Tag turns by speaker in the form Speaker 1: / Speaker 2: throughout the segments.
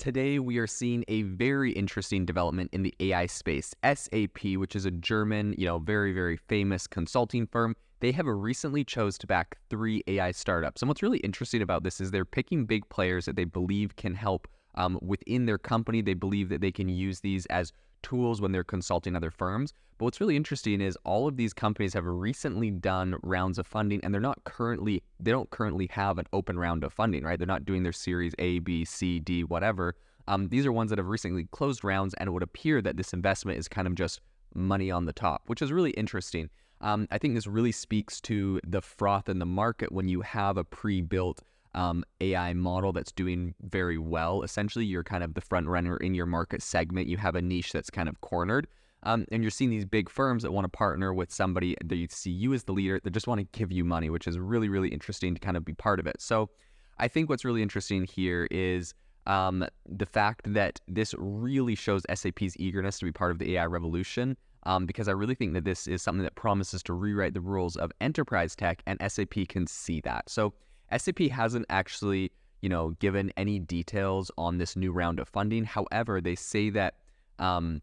Speaker 1: Today, we are seeing a very interesting development in the AI space. SAP, which is a German, you know, very, very famous consulting firm, they have recently chose to back three AI startups. And what's really interesting about this is they're picking big players that they believe can help um, within their company. They believe that they can use these as tools when they're consulting other firms. But what's really interesting is all of these companies have recently done rounds of funding and they're not currently they don't currently have an open round of funding, right? They're not doing their series A, B, C, D, whatever. Um, these are ones that have recently closed rounds and it would appear that this investment is kind of just money on the top, which is really interesting. Um, I think this really speaks to the froth in the market when you have a pre-built um, AI model that's doing very well. Essentially, you're kind of the front runner in your market segment. You have a niche that's kind of cornered. Um, and you're seeing these big firms that want to partner with somebody that you see you as the leader that just want to give you money, which is really, really interesting to kind of be part of it. So I think what's really interesting here is um, the fact that this really shows SAP's eagerness to be part of the AI revolution. Um, because I really think that this is something that promises to rewrite the rules of enterprise tech, and SAP can see that. So SAP hasn't actually, you know, given any details on this new round of funding. However, they say that um,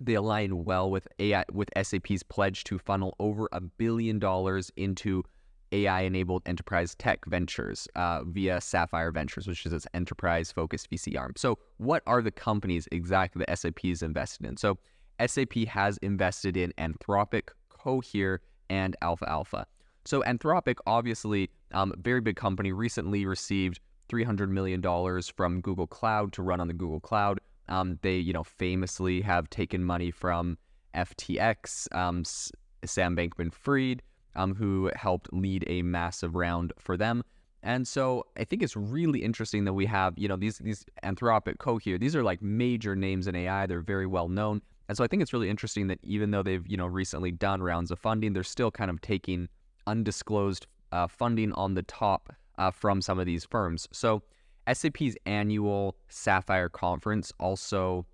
Speaker 1: they align well with AI with SAP's pledge to funnel over a billion dollars into AI-enabled enterprise tech ventures uh, via Sapphire Ventures, which is its enterprise-focused VC arm. So, what are the companies exactly that SAP is invested in? So, SAP has invested in Anthropic, Cohere, and Aleph Alpha. So, Anthropic, obviously, um, very big company, recently received $300 million from Google Cloud to run on the Google Cloud. Um, they, you know, famously have taken money from FTX, um, Sam Bankman-Fried, um, who helped lead a massive round for them. And so I think it's really interesting that we have, you know, these these Anthropic, Cohere, these are like major names in AI. They're very well known. And so I think it's really interesting that even though they've, you know, recently done rounds of funding, they're still kind of taking undisclosed uh, funding on the top uh, from some of these firms. So SAP's annual Sapphire conference also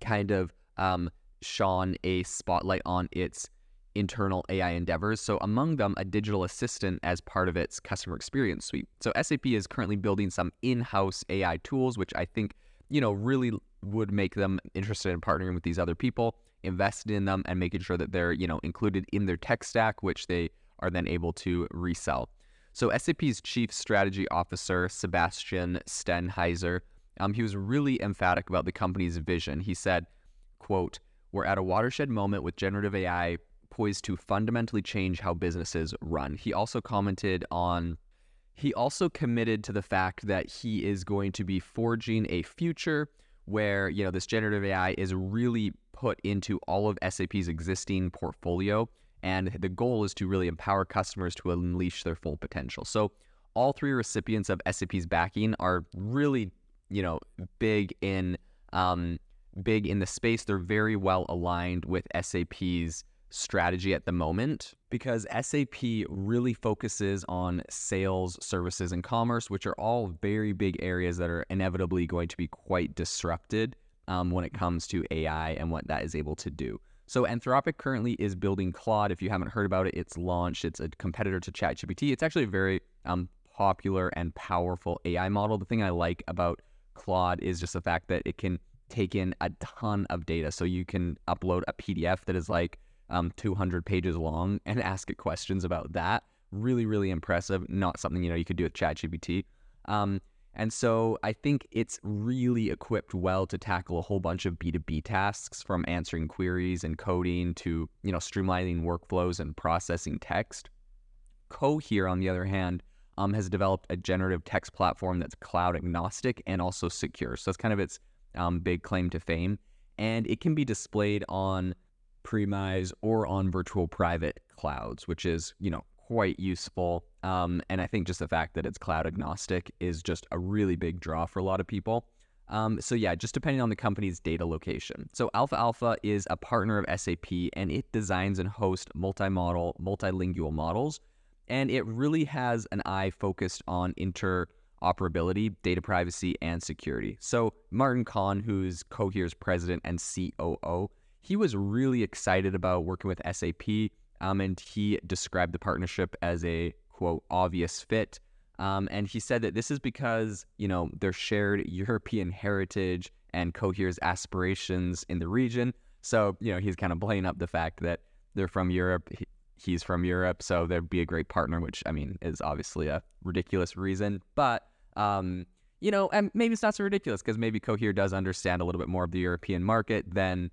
Speaker 1: kind of um, shone a spotlight on its internal AI endeavors. So among them, a digital assistant as part of its customer experience suite. So SAP is currently building some in-house AI tools, which I think you know really would make them interested in partnering with these other people, invested in them, and making sure that they're you know included in their tech stack, which they are then able to resell. So SAP's chief strategy officer, Sebastian Steinhaeuser, um, he was really emphatic about the company's vision. He said, quote, we're at a watershed moment with generative AI poised to fundamentally change how businesses run. He also commented on he also committed to the fact that he is going to be forging a future where, you know, this generative AI is really put into all of SAP's existing portfolio and the goal is to really empower customers to unleash their full potential. So all three recipients of SAP's backing are really, you know, big in um, big in the space. They're very well aligned with SAP's strategy at the moment because SAP really focuses on sales, services, and commerce, which are all very big areas that are inevitably going to be quite disrupted um, when it comes to AI and what that is able to do. So Anthropic currently is building Claude. If you haven't heard about it, it's launched. It's a competitor to ChatGPT. It's actually a very um, popular and powerful AI model. The thing I like about Claude is just the fact that it can take in a ton of data. So you can upload a PDF that is like um, 200 pages long and ask it questions about that. Really, really impressive. Not something you know you could do with ChatGPT. Um, and so I think it's really equipped well to tackle a whole bunch of B2B tasks from answering queries and coding to, you know, streamlining workflows and processing text. Cohere, on the other hand, um, has developed a generative text platform that's cloud agnostic and also secure. So that's kind of its um, big claim to fame. And it can be displayed on premise or on virtual private clouds, which is, you know, quite useful. Um, and I think just the fact that it's cloud agnostic is just a really big draw for a lot of people. Um, so yeah, just depending on the company's data location. So Aleph Alpha is a partner of SAP and it designs and hosts multi-model, multilingual models. And it really has an eye focused on interoperability, data privacy, and security. So Martin Kon, who's Cohere's president and COO, he was really excited about working with SAP um, and he described the partnership as a quote obvious fit. Um, and he said that this is because, you know, their shared European heritage and Cohere's aspirations in the region. So, you know, he's kind of playing up the fact that they're from Europe. He, he's from Europe. So there'd be a great partner, which, I mean, is obviously a ridiculous reason. But, um, you know, and maybe it's not so ridiculous because maybe Cohere does understand a little bit more of the European market than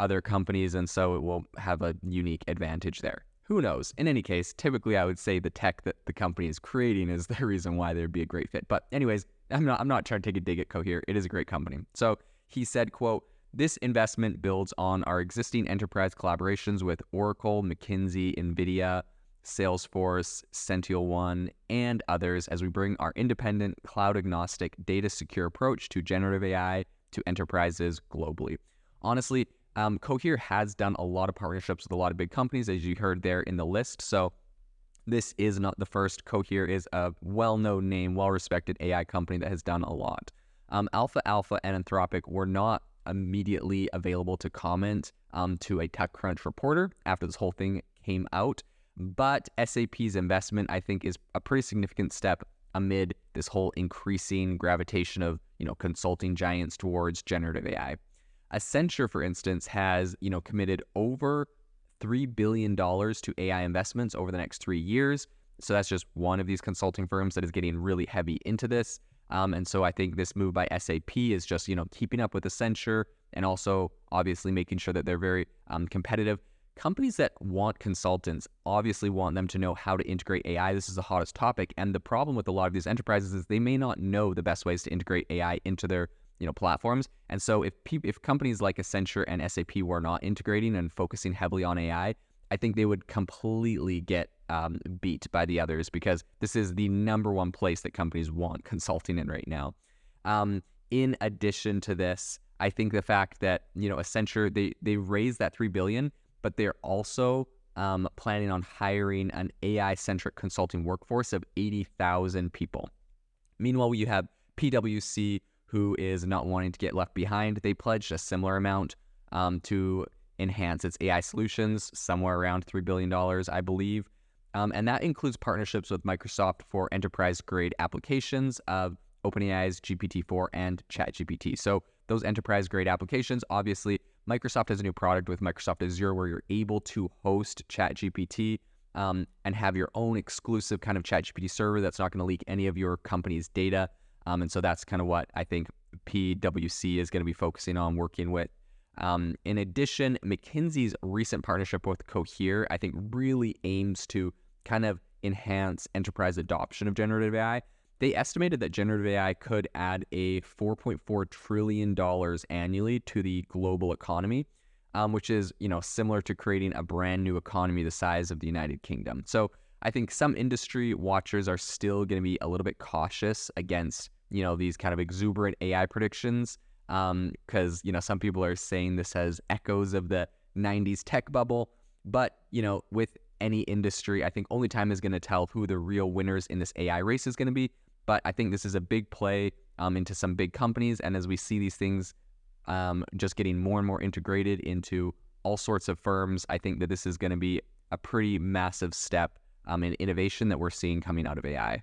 Speaker 1: other companies. And so it will have a unique advantage there. Who knows? In any case, typically I would say the tech that the company is creating is the reason why there'd be a great fit. But anyways, I'm not I'm not trying to take a dig at Cohere. It is a great company. So he said, quote, this investment builds on our existing enterprise collaborations with Oracle, McKinsey, NVIDIA, Salesforce, SentinelOne, and others as we bring our independent, cloud agnostic, data secure approach to generative AI to enterprises globally. Honestly, um, Cohere has done a lot of partnerships with a lot of big companies, as you heard there in the list. So this is not the first. Cohere is a well-known name, well-respected AI company that has done a lot. Um, Aleph Alpha and Anthropic were not immediately available to comment um, to a TechCrunch reporter after this whole thing came out. But SAP's investment, I think, is a pretty significant step amid this whole increasing gravitation of you know consulting giants towards generative AI. Accenture, for instance, has you know committed over three billion dollars to AI investments over the next three years. So that's just one of these consulting firms that is getting really heavy into this. Um, and so I think this move by SAP is just you know keeping up with Accenture and also obviously making sure that they're very um, competitive. Companies that want consultants obviously want them to know how to integrate AI. This is the hottest topic, and the problem with a lot of these enterprises is they may not know the best ways to integrate AI into their you know platforms. And so if pe- if companies like Accenture and SAP were not integrating and focusing heavily on AI, I think they would completely get um, beat by the others because this is the number one place that companies want consulting in right now. Um, in addition to this, I think the fact that you know Accenture they they raised that three billion, but they're also um, planning on hiring an AI centric consulting workforce of eighty thousand people. Meanwhile, you have PwC who is not wanting to get left behind. They pledged a similar amount um, to enhance its AI solutions, somewhere around $3 billion, I believe. Um, and that includes partnerships with Microsoft for enterprise grade applications of OpenAI's GPT 4 and ChatGPT. So, those enterprise grade applications, obviously, Microsoft has a new product with Microsoft Azure where you're able to host ChatGPT um, and have your own exclusive kind of ChatGPT server that's not going to leak any of your company's data. Um, and so that's kind of what I think PwC is going to be focusing on working with. Um, in addition, McKinsey's recent partnership with Cohere, I think, really aims to kind of enhance enterprise adoption of generative AI. They estimated that generative AI could add a $4.4 trillion annually to the global economy, um, which is, you know, similar to creating a brand new economy the size of the United Kingdom. So I think some industry watchers are still going to be a little bit cautious against, you know, these kind of exuberant AI predictions. Because, um, you know, some people are saying this has echoes of the 90s tech bubble. But, you know, with any industry, I think only time is going to tell who the real winners in this AI race is going to be. But I think this is a big play um, into some big companies. And as we see these things um, just getting more and more integrated into all sorts of firms, I think that this is going to be a pretty massive step um, and innovation that we're seeing coming out of AI.